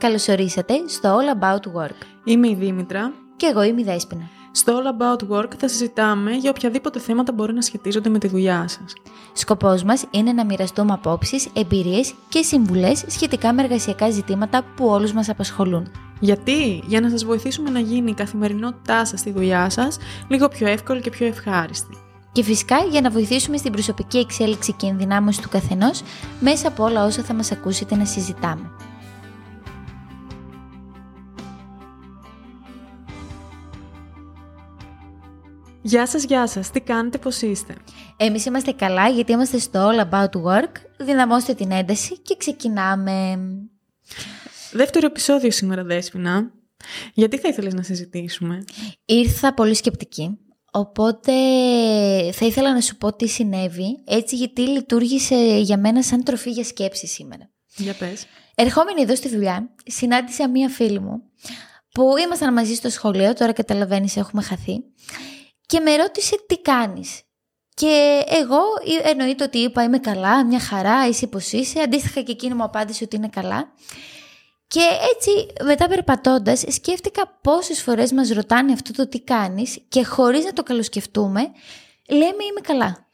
Καλωσορίσατε στο All About Work. Είμαι η Δήμητρα. Και εγώ είμαι η Δέσποινα. Στο All About Work θα συζητάμε για οποιαδήποτε θέματα μπορεί να σχετίζονται με τη δουλειά σας. Σκοπός μας είναι να μοιραστούμε απόψεις, εμπειρίες και συμβουλές σχετικά με εργασιακά ζητήματα που όλους μας απασχολούν. Γιατί; Για να σας βοηθήσουμε να γίνει η καθημερινότητά σας στη δουλειά σας λίγο πιο εύκολη και πιο ευχάριστη. Και φυσικά για να βοηθήσουμε στην προσωπική εξέλιξη και ενδυνάμωση του καθενός μέσα από όλα όσα θα μας ακούσετε να συζητάμε. Γεια σας, γεια σας. Τι κάνετε, πώς είστε; Εμείς είμαστε καλά γιατί είμαστε στο All About Work. Δυναμώστε την ένταση και ξεκινάμε. Δεύτερο επεισόδιο σήμερα, Δέσποινα. Γιατί θα ήθελες να συζητήσουμε; Ήρθα πολύ σκεπτική. Οπότε θα ήθελα να σου πω τι συνέβη, έτσι γιατί λειτουργήσε για μένα σαν τροφή για σκέψη σήμερα. Για πες. Ερχόμενη εδώ στη δουλειά, συνάντησα μία φίλη μου που ήμασταν μαζί στο σχολείο, τώρα καταλαβαίνεις έχουμε χαθεί και με ρώτησε τι κάνεις; Και εγώ εννοείται ότι είπα είμαι καλά, μια χαρά, εσύ πως είσαι. Αντίστοιχα και εκείνη μου απάντησε ότι είναι καλά. Και έτσι μετά περπατώντας σκέφτηκα πόσες φορές μας ρωτάνε αυτό το τι κάνεις και χωρίς να το καλοσκεφτούμε λέμε είμαι καλά.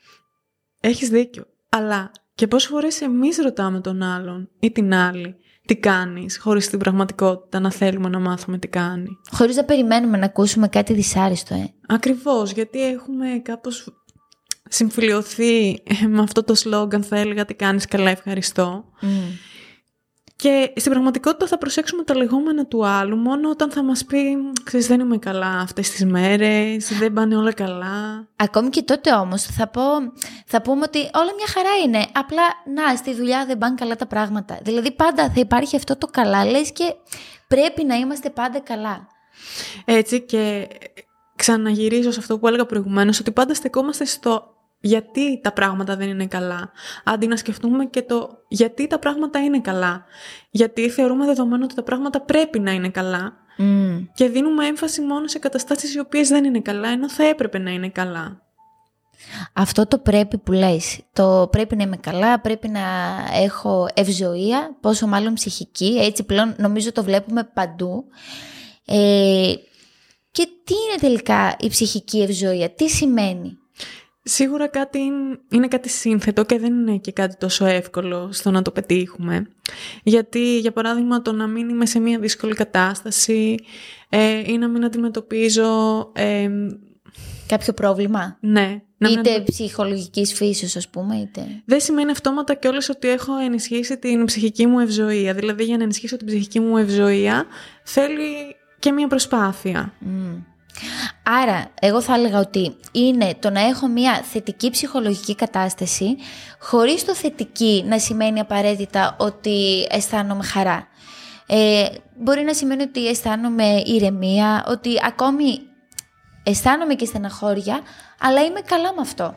Έχεις δίκιο. Αλλά και πόσες φορές εμείς ρωτάμε τον άλλον ή την άλλη τι κάνεις, χωρίς την πραγματικότητα να θέλουμε να μάθουμε τι κάνει. Χωρίς να περιμένουμε να ακούσουμε κάτι δυσάρεστο, ε. Ακριβώς, γιατί έχουμε κάπως συμφιλιωθεί με αυτό το σλόγκαν θα έλεγα τι κάνεις καλά ευχαριστώ. Και στην πραγματικότητα θα προσέξουμε τα λεγόμενα του άλλου μόνο όταν θα μας πει «Ξέρεις, δεν είμαι καλά αυτές τις μέρες, δεν πάνε όλα καλά». Ακόμη και τότε όμως θα, πω, θα πούμε ότι όλα μια χαρά είναι. Απλά, να, στη δουλειά δεν πάνε καλά τα πράγματα. Δηλαδή πάντα θα υπάρχει αυτό το καλά, λες και πρέπει να είμαστε πάντα καλά. Έτσι και ξαναγυρίζω σε αυτό που έλεγα προηγουμένως, ότι πάντα στεκόμαστε στο γιατί τα πράγματα δεν είναι καλά. Αντί να σκεφτούμε και το γιατί τα πράγματα είναι καλά. Γιατί θεωρούμε δεδομένο ότι τα πράγματα πρέπει να είναι καλά. Και δίνουμε έμφαση μόνο σε καταστάσεις οι οποίες δεν είναι καλά, ενώ θα έπρεπε να είναι καλά. Αυτό το πρέπει που λες, το πρέπει να είμαι καλά, πρέπει να έχω ευζοία, πόσο μάλλον ψυχική, έτσι πλέον νομίζω το βλέπουμε παντού. Ε, και τι είναι τελικά η ψυχική ευζοία, τι σημαίνει; Σίγουρα κάτι είναι, κάτι σύνθετο και δεν είναι και κάτι τόσο εύκολο στο να το πετύχουμε. Γιατί, για παράδειγμα, το να μην είμαι σε μια δύσκολη κατάσταση ε, ή να μην αντιμετωπίζω... Ε, Κάποιο πρόβλημα; Ναι. Να είτε μην... ψυχολογικής φύσης, ας πούμε, είτε... Δεν σημαίνει αυτόματα κιόλας ότι έχω ενισχύσει την ψυχική μου ευζοία. Δηλαδή, για να ενισχύσω την ψυχική μου ευζοία, θέλει και μια προσπάθεια. Άρα, εγώ θα έλεγα ότι είναι το να έχω μια θετική ψυχολογική κατάσταση, χωρίς το θετική να σημαίνει απαραίτητα ότι αισθάνομαι χαρά. Ε, μπορεί να σημαίνει ότι αισθάνομαι ηρεμία, ότι ακόμη αισθάνομαι και στεναχώρια, αλλά είμαι καλά με αυτό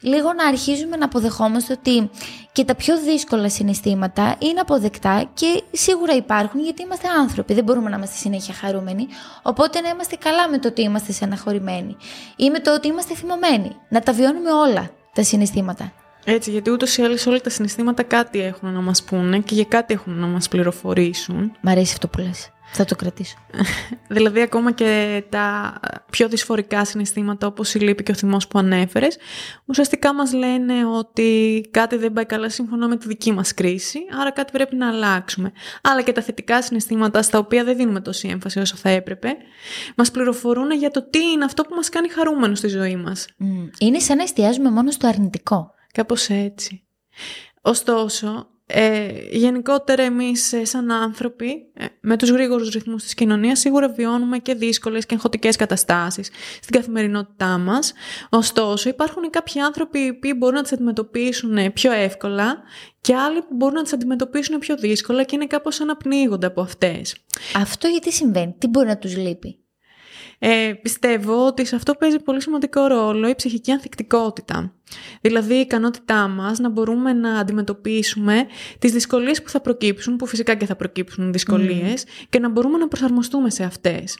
λίγο να αρχίζουμε να αποδεχόμαστε ότι και τα πιο δύσκολα συναισθήματα είναι αποδεκτά και σίγουρα υπάρχουν γιατί είμαστε άνθρωποι, δεν μπορούμε να είμαστε συνέχεια χαρούμενοι, οπότε να είμαστε καλά με το ότι είμαστε στεναχωρημένοι ή με το ότι είμαστε θυμωμένοι, να τα βιώνουμε όλα τα συναισθήματα. Έτσι, γιατί ούτως ή άλλως όλα τα συναισθήματα κάτι έχουν να μας πούνε και για κάτι έχουν να μας πληροφορήσουν. Μ' αρέσει αυτό που λες. Θα το κρατήσω. δηλαδή ακόμα και τα πιο δυσφορικά συναισθήματα όπως η λύπη και ο θυμός που ανέφερες ουσιαστικά μας λένε ότι κάτι δεν πάει καλά σύμφωνα με τη δική μας κρίση άρα κάτι πρέπει να αλλάξουμε. Αλλά και τα θετικά συναισθήματα στα οποία δεν δίνουμε τόση έμφαση όσο θα έπρεπε μας πληροφορούν για το τι είναι αυτό που μας κάνει χαρούμενο στη ζωή μας. Είναι σαν να εστιάζουμε μόνο στο αρνητικό. Κάπως έτσι. Ωστόσο, ε, γενικότερα εμείς ε, σαν άνθρωποι ε, με τους γρήγορους ρυθμούς της κοινωνίας σίγουρα βιώνουμε και δύσκολες και εγχωτικές καταστάσεις στην καθημερινότητά μας. Ωστόσο υπάρχουν κάποιοι άνθρωποι που μπορούν να τις αντιμετωπίσουν ε, πιο εύκολα και άλλοι που μπορούν να τις αντιμετωπίσουν πιο δύσκολα και είναι κάπως σαν να πνίγονται από αυτές. Αυτό γιατί συμβαίνει, τι μπορεί να τους λείπει; Ε, πιστεύω ότι σε αυτό παίζει πολύ σημαντικό ρόλο η ψυχική ανθεκτικότητα. Δηλαδή η ικανότητά μας να μπορούμε να αντιμετωπίσουμε τις δυσκολίες που θα προκύψουν, που φυσικά και θα προκύψουν δυσκολίες, και να μπορούμε να προσαρμοστούμε σε αυτές.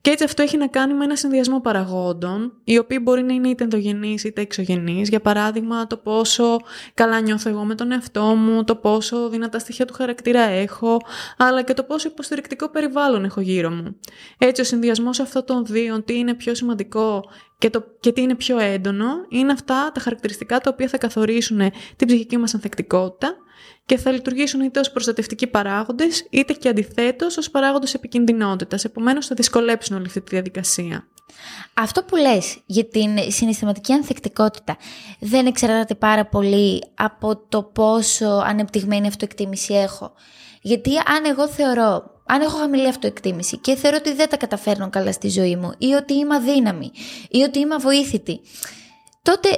Και έτσι αυτό έχει να κάνει με ένα συνδυασμό παραγόντων, οι οποίοι μπορεί να είναι είτε ενδογενείς είτε εξωγενείς. Για παράδειγμα, το πόσο καλά νιώθω εγώ με τον εαυτό μου, το πόσο δυνατά στοιχεία του χαρακτήρα έχω, αλλά και το πόσο υποστηρικτικό περιβάλλον έχω γύρω μου. Έτσι, ο συνδυασμός αυτών των δύο, τι είναι πιο σημαντικό και, το, και τι είναι πιο έντονο, είναι αυτά τα χαρακτηριστικά τα οποία θα καθορίσουν την ψυχική μας ανθεκτικότητα και θα λειτουργήσουν είτε ως προστατευτικοί παράγοντες, είτε και αντιθέτως ως παράγοντες επικινδυνότητας. Επομένως θα δυσκολέψουν όλη αυτή τη διαδικασία. Αυτό που λες για την συναισθηματική ανθεκτικότητα δεν εξαρτάται πάρα πολύ από το πόσο ανεπτυγμένη αυτοεκτίμηση έχω. Γιατί αν εγώ θεωρώ αν έχω χαμηλή αυτοεκτίμηση και θεωρώ ότι δεν τα καταφέρνω καλά στη ζωή μου ή ότι είμαι αδύναμη ή ότι είμαι αβοήθητη, τότε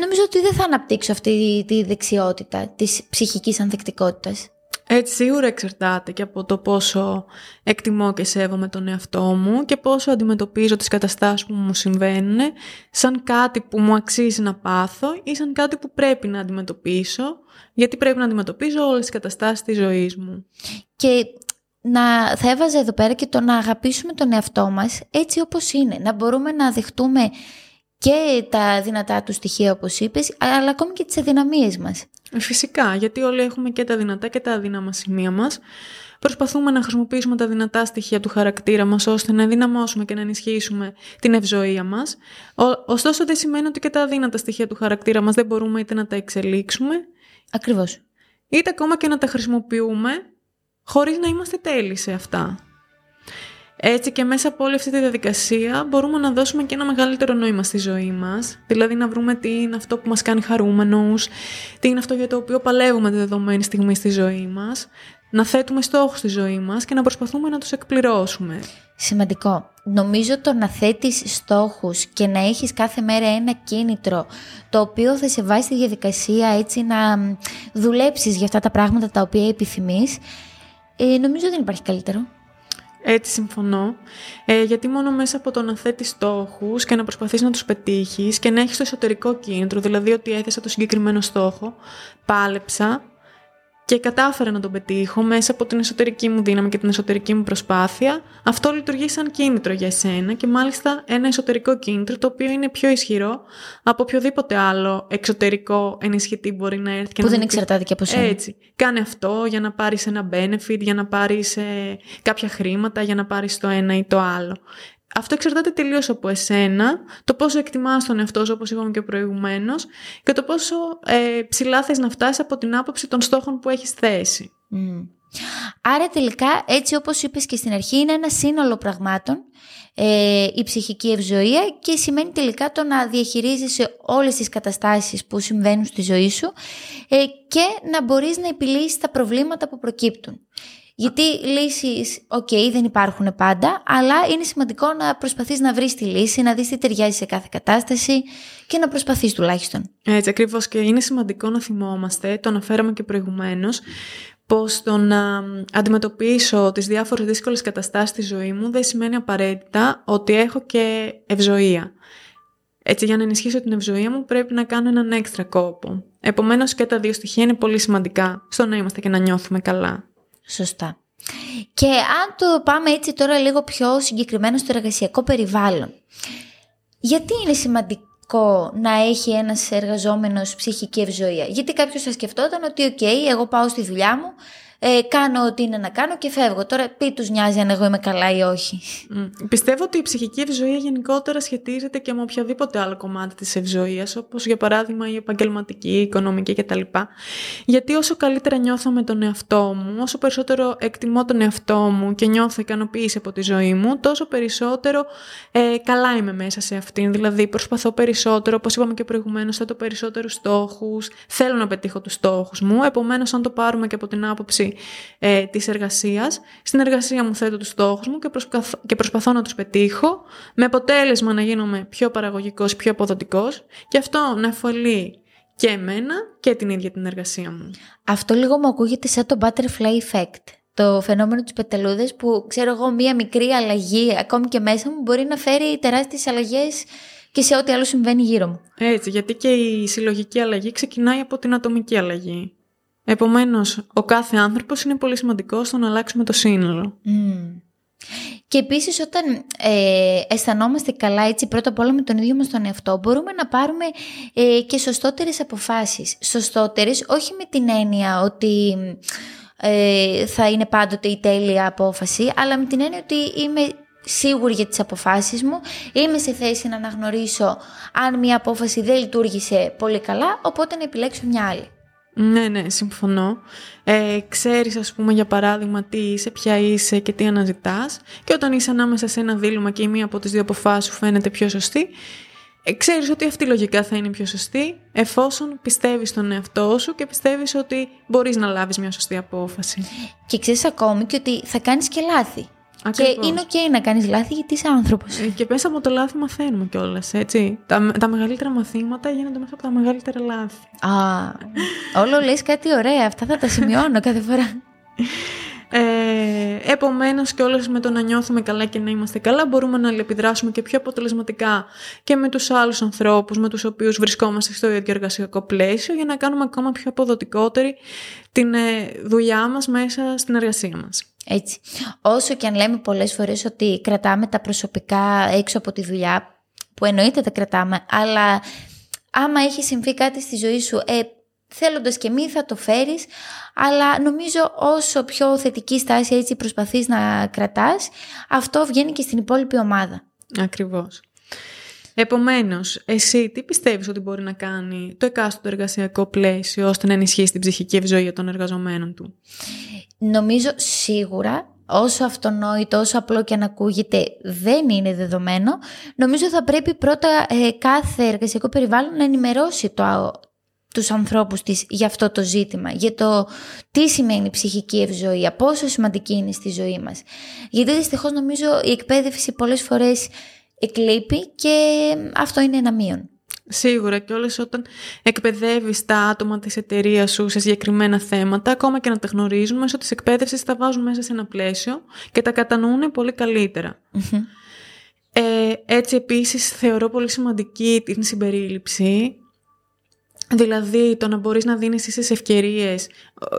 νομίζω ότι δεν θα αναπτύξω αυτή τη δεξιότητα της ψυχικής ανθεκτικότητας. Έτσι σίγουρα εξαρτάται και από το πόσο εκτιμώ και σέβομαι τον εαυτό μου και πόσο αντιμετωπίζω τις καταστάσεις που μου συμβαίνουν σαν κάτι που μου αξίζει να πάθω ή σαν κάτι που πρέπει να αντιμετωπίσω γιατί πρέπει να αντιμετωπίζω όλες τις καταστάσεις της ζωής μου. Και να θα έβαζα εδώ πέρα και το να αγαπήσουμε τον εαυτό μας έτσι όπως είναι. Να μπορούμε να δεχτούμε και τα δυνατά του στοιχεία όπως είπες, αλλά ακόμη και τις αδυναμίες μας. Φυσικά, γιατί όλοι έχουμε και τα δυνατά και τα αδύναμα σημεία μας. Προσπαθούμε να χρησιμοποιήσουμε τα δυνατά στοιχεία του χαρακτήρα μας ώστε να ενδυναμώσουμε και να ενισχύσουμε την ευζοία μας. Ωστόσο δεν σημαίνει ότι και τα αδύνατα στοιχεία του χαρακτήρα μας δεν μπορούμε είτε να τα εξελίξουμε. Ακριβώς. Είτε ακόμα και να τα χρησιμοποιούμε χωρίς να είμαστε τέλειοι σε αυτά. Έτσι και μέσα από όλη αυτή τη διαδικασία μπορούμε να δώσουμε και ένα μεγαλύτερο νόημα στη ζωή μας, δηλαδή να βρούμε τι είναι αυτό που μας κάνει χαρούμενους, τι είναι αυτό για το οποίο παλεύουμε τη δεδομένη στιγμή στη ζωή μας, να θέτουμε στόχους στη ζωή μας και να προσπαθούμε να τους εκπληρώσουμε. Σημαντικό. Νομίζω το να θέτεις στόχους και να έχεις κάθε μέρα ένα κίνητρο το οποίο θα σε βάζει στη διαδικασία έτσι να δουλέψεις για αυτά τα πράγματα τα οποία επιθυμείς ε, νομίζω δεν υπάρχει καλύτερο. Έτσι συμφωνώ. Ε, γιατί μόνο μέσα από το να θέτεις στόχους και να προσπαθείς να τους πετύχεις και να έχεις το εσωτερικό κίνητρο, δηλαδή ότι έθεσα το συγκεκριμένο στόχο, πάλεψα, και κατάφερα να τον πετύχω μέσα από την εσωτερική μου δύναμη και την εσωτερική μου προσπάθεια, αυτό λειτουργεί σαν κίνητρο για εσένα και μάλιστα ένα εσωτερικό κίνητρο το οποίο είναι πιο ισχυρό από οποιοδήποτε άλλο εξωτερικό ενισχυτή μπορεί να έρθει. Και που δεν εξαρτάται και από σένα. Έτσι. Κάνε αυτό για να πάρεις ένα benefit, για να πάρεις ε, κάποια χρήματα, για να πάρεις το ένα ή το άλλο. Αυτό εξαρτάται τελείως από εσένα, το πόσο εκτιμάς τον εαυτό σου, όπως είπαμε και προηγουμένως, και το πόσο ε, ψηλά θες να φτάσεις από την άποψη των στόχων που έχεις θέσει. Άρα τελικά, έτσι όπως είπες και στην αρχή, είναι ένα σύνολο πραγμάτων ε, η ψυχική ευζωία και σημαίνει τελικά το να διαχειρίζεσαι όλες τις καταστάσεις που συμβαίνουν στη ζωή σου ε, και να μπορείς να επιλύσεις τα προβλήματα που προκύπτουν. Γιατί λύσεις, οκ, δεν υπάρχουν πάντα, αλλά είναι σημαντικό να προσπαθείς να βρεις τη λύση, να δεις τι ταιριάζει σε κάθε κατάσταση και να προσπαθείς τουλάχιστον. Έτσι, ακριβώς. Και είναι σημαντικό να θυμόμαστε, το αναφέραμε και προηγουμένως, πως το να αντιμετωπίσω τις διάφορες δύσκολες καταστάσεις στη ζωή μου δεν σημαίνει απαραίτητα ότι έχω και ευζωία. Έτσι, για να ενισχύσω την ευζωία μου, πρέπει να κάνω έναν έξτρα κόπο. Επομένως, και τα δύο στοιχεία είναι πολύ σημαντικά στο να είμαστε και να νιώθουμε καλά. Σωστά. Και αν το πάμε έτσι τώρα λίγο πιο συγκεκριμένο στο εργασιακό περιβάλλον. Γιατί είναι σημαντικό να έχει ένας εργαζόμενος ψυχική ευζωία; Γιατί κάποιος θα σκεφτόταν ότι οκ, εγώ πάω στη δουλειά μου, ε, κάνω ό,τι είναι να κάνω και φεύγω. Τώρα πει τους νοιάζει αν εγώ είμαι καλά ή όχι. Πιστεύω ότι η ψυχική ευζοία γενικότερα σχετίζεται και με οποιαδήποτε άλλο κομμάτι της ευζοίας, όπως για παράδειγμα η επαγγελματική, η οικονομική κτλ. Γιατί όσο καλύτερα νιώθω με τον εαυτό μου, όσο περισσότερο εκτιμώ τον εαυτό μου και νιώθω ικανοποίηση από τη ζωή μου, τόσο περισσότερο ε, καλά είμαι μέσα σε αυτήν. Δηλαδή προσπαθώ περισσότερο, όπως είπαμε και προηγουμένως, θέτω περισσότερους στόχους, θέλω να πετύχω τους στόχους μου. Επομένως, αν το πάρουμε και από την άποψη ε, της εργασίας. Στην εργασία μου θέτω τους στόχους μου και, και προσπαθώ να τους πετύχω με αποτέλεσμα να γίνομαι πιο παραγωγικός, πιο αποδοτικός και αυτό να εφολεί και εμένα και την ίδια την εργασία μου. Αυτό λίγο μου ακούγεται σαν το butterfly effect. Το φαινόμενο της πετελούδες που ξέρω εγώ μία μικρή αλλαγή ακόμη και μέσα μου μπορεί να φέρει τεράστιες αλλαγές και σε ό,τι άλλο συμβαίνει γύρω μου. Έτσι, γιατί και η συλλογική αλλαγή ξεκινάει από την ατομική αλλαγή. Επομένως, ο κάθε άνθρωπος είναι πολύ σημαντικός στο να αλλάξουμε το σύνολο. Mm. Και επίσης όταν ε, αισθανόμαστε καλά έτσι πρώτα απ' όλα με τον ίδιο μας τον εαυτό μπορούμε να πάρουμε ε, και σωστότερες αποφάσεις. Σωστότερες όχι με την έννοια ότι ε, θα είναι πάντοτε η τέλεια απόφαση αλλά με την έννοια ότι είμαι σίγουρη για τις αποφάσεις μου, είμαι σε θέση να αναγνωρίσω αν μια απόφαση δεν λειτουργήσε πολύ καλά οπότε να επιλέξω μια άλλη. Ναι, ναι, συμφωνώ. Ε, ξέρεις, ας πούμε, για παράδειγμα, τι είσαι, ποια είσαι και τι αναζητάς. Και όταν είσαι ανάμεσα σε ένα δίλημα και η μία από τις δύο αποφάσεις σου φαίνεται πιο σωστή, ε, ξέρεις ότι αυτή λογικά θα είναι πιο σωστή, εφόσον πιστεύεις στον εαυτό σου και πιστεύεις ότι μπορείς να λάβεις μια σωστή απόφαση. Και ξέρεις ακόμη και ότι θα κάνεις και λάθη. Και είναι ok να κάνεις λάθη γιατί είσαι άνθρωπος. Ε, και μέσα από το λάθη μαθαίνουμε κιόλας, έτσι. Τα, τα μεγαλύτερα μαθήματα γίνονται μέσα από τα μεγαλύτερα λάθη. Α, όλο λες κάτι ωραία. Αυτά θα τα σημειώνω κάθε φορά. Ε, επομένως και όλες με το να νιώθουμε καλά και να είμαστε καλά μπορούμε να αλληλεπιδράσουμε και πιο αποτελεσματικά και με τους άλλους ανθρώπους με τους οποίους βρισκόμαστε στο ίδιο εργασιακό πλαίσιο για να κάνουμε ακόμα πιο αποδοτικότερη την ε, δουλειά μας μέσα στην εργασία μας. Έτσι. Όσο και αν λέμε πολλές φορές ότι κρατάμε τα προσωπικά έξω από τη δουλειά, που εννοείται τα κρατάμε, αλλά άμα έχει συμβεί κάτι στη ζωή σου, ε, θέλοντας και μη θα το φέρεις, αλλά νομίζω όσο πιο θετική στάση έτσι προσπαθείς να κρατάς, αυτό βγαίνει και στην υπόλοιπη ομάδα. Ακριβώς. Επομένως, εσύ τι πιστεύεις ότι μπορεί να κάνει το εκάστοτε εργασιακό πλαίσιο ώστε να ενισχύσει την ψυχική ευζοία των εργαζομένων του; Νομίζω σίγουρα όσο αυτονόητο, όσο απλό και αν ακούγεται δεν είναι δεδομένο, νομίζω θα πρέπει πρώτα ε, κάθε εργασιακό περιβάλλον να ενημερώσει το, τους ανθρώπους της για αυτό το ζήτημα, για το τι σημαίνει ψυχική ευζοία, πόσο σημαντική είναι στη ζωή μας. Γιατί δυστυχώς νομίζω η εκπαίδευση πολλές φορές εκλείπει και αυτό είναι ένα μείον. Σίγουρα και όλες όταν εκπαιδεύεις τα άτομα της εταιρείας σου σε συγκεκριμένα θέματα, ακόμα και να τα γνωρίζουν, μέσω της εκπαίδευσης τα βάζουν μέσα σε ένα πλαίσιο και τα κατανοούν πολύ Ε, έτσι επίσης θεωρώ πολύ σημαντική την συμπερίληψη Δηλαδή το να μπορείς να δίνεις ίσες ευκαιρίες,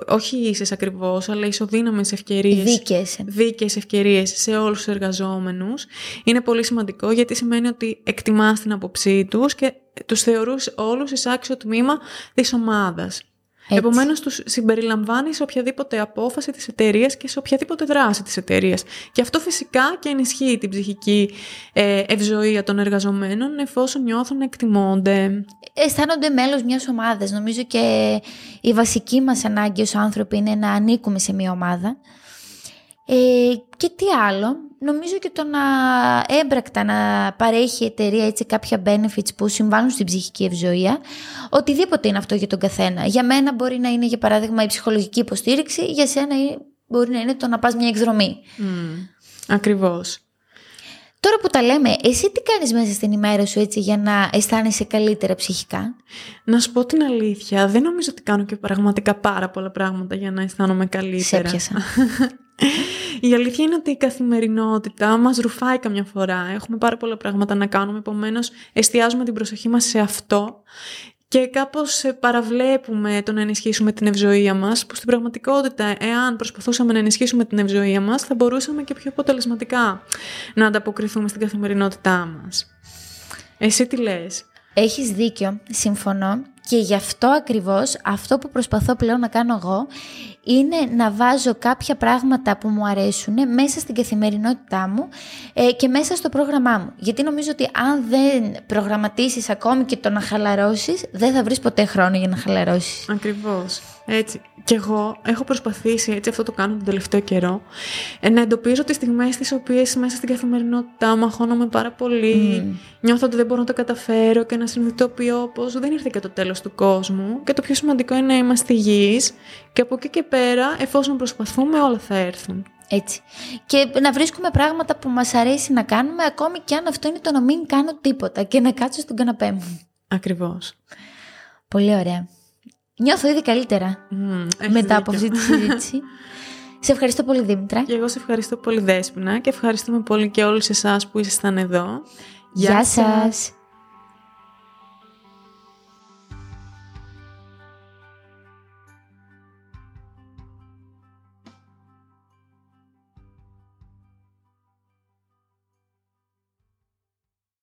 όχι ίσες ακριβώς, αλλά ισοδύναμες ευκαιρίες. Δίκαιες. Δίκαιες ευκαιρίες σε όλους τους εργαζόμενους. Είναι πολύ σημαντικό γιατί σημαίνει ότι εκτιμάς την άποψή τους και τους θεωρούς όλους εισάξιο τμήμα της ομάδας. Επομένως, τους συμπεριλαμβάνεις σε οποιαδήποτε απόφαση της εταιρείας και σε οποιαδήποτε δράση της εταιρείας. Και αυτό φυσικά και ενισχύει την ψυχική ε, ευζοία των εργαζομένων εφόσον νιώθουν να εκτιμώνται. Αισθάνονται μέλος μιας ομάδας. Νομίζω και η βασική μας ανάγκη ως άνθρωποι είναι να ανήκουμε σε μια ομάδα. Ε, και τι άλλο, νομίζω και το να έμπρακτα να παρέχει η εταιρεία έτσι κάποια benefits που συμβάλλουν στην ψυχική ευζοία, οτιδήποτε είναι αυτό για τον καθένα. Για μένα μπορεί να είναι για παράδειγμα η ψυχολογική υποστήριξη, για σένα μπορεί να είναι το να πας μια εκδρομή. Mm, ακριβώς. Τώρα που τα λέμε, εσύ τι κάνεις μέσα στην ημέρα σου έτσι για να αισθάνεσαι καλύτερα ψυχικά; Να σου πω την αλήθεια, δεν νομίζω ότι κάνω και πραγματικά πάρα πολλά πράγματα για να αισθάνομαι καλύτερα. Σε η αλήθεια είναι ότι η καθημερινότητα μας ρουφάει καμιά φορά. Έχουμε πάρα πολλά πράγματα να κάνουμε, επομένως εστιάζουμε την προσοχή μας σε αυτό και κάπως παραβλέπουμε το να ενισχύσουμε την ευζοία μας, που στην πραγματικότητα, εάν προσπαθούσαμε να ενισχύσουμε την ευζοία μας, θα μπορούσαμε και πιο αποτελεσματικά να ανταποκριθούμε στην καθημερινότητά μας. Εσύ τι λες; Έχεις δίκιο, συμφωνώ και γι' αυτό ακριβώς αυτό που προσπαθώ πλέον να κάνω εγώ είναι να βάζω κάποια πράγματα που μου αρέσουν μέσα στην καθημερινότητά μου ε, και μέσα στο πρόγραμμά μου. Γιατί νομίζω ότι αν δεν προγραμματίσεις ακόμη και το να χαλαρώσεις, δεν θα βρεις ποτέ χρόνο για να χαλαρώσεις. Ακριβώς. Έτσι. Και εγώ έχω προσπαθήσει, έτσι αυτό το κάνω τον τελευταίο καιρό, ε, να εντοπίζω τις στιγμές τις οποίες μέσα στην καθημερινότητά μου αγχώνομαι πάρα πολύ, mm. νιώθω ότι δεν μπορώ να το καταφέρω και να συνειδητοποιώ πως δεν ήρθε και το τέλος του κόσμου και το πιο σημαντικό είναι να είμαστε υγιείς και από εκεί και πέρα εφόσον προσπαθούμε όλα θα έρθουν. Έτσι. Και να βρίσκουμε πράγματα που μας αρέσει να κάνουμε ακόμη και αν αυτό είναι το να μην κάνω τίποτα και να κάτσω στον καναπέ μου. Ακριβώς. Πολύ ωραία. Νιώθω ήδη καλύτερα μετά από αυτή τη συζήτηση. σε ευχαριστώ πολύ Δήμητρα. Και εγώ σε ευχαριστώ πολύ Δέσποινα και ευχαριστούμε πολύ και όλους εσάς που ήσασταν εδώ. Γεια, σας.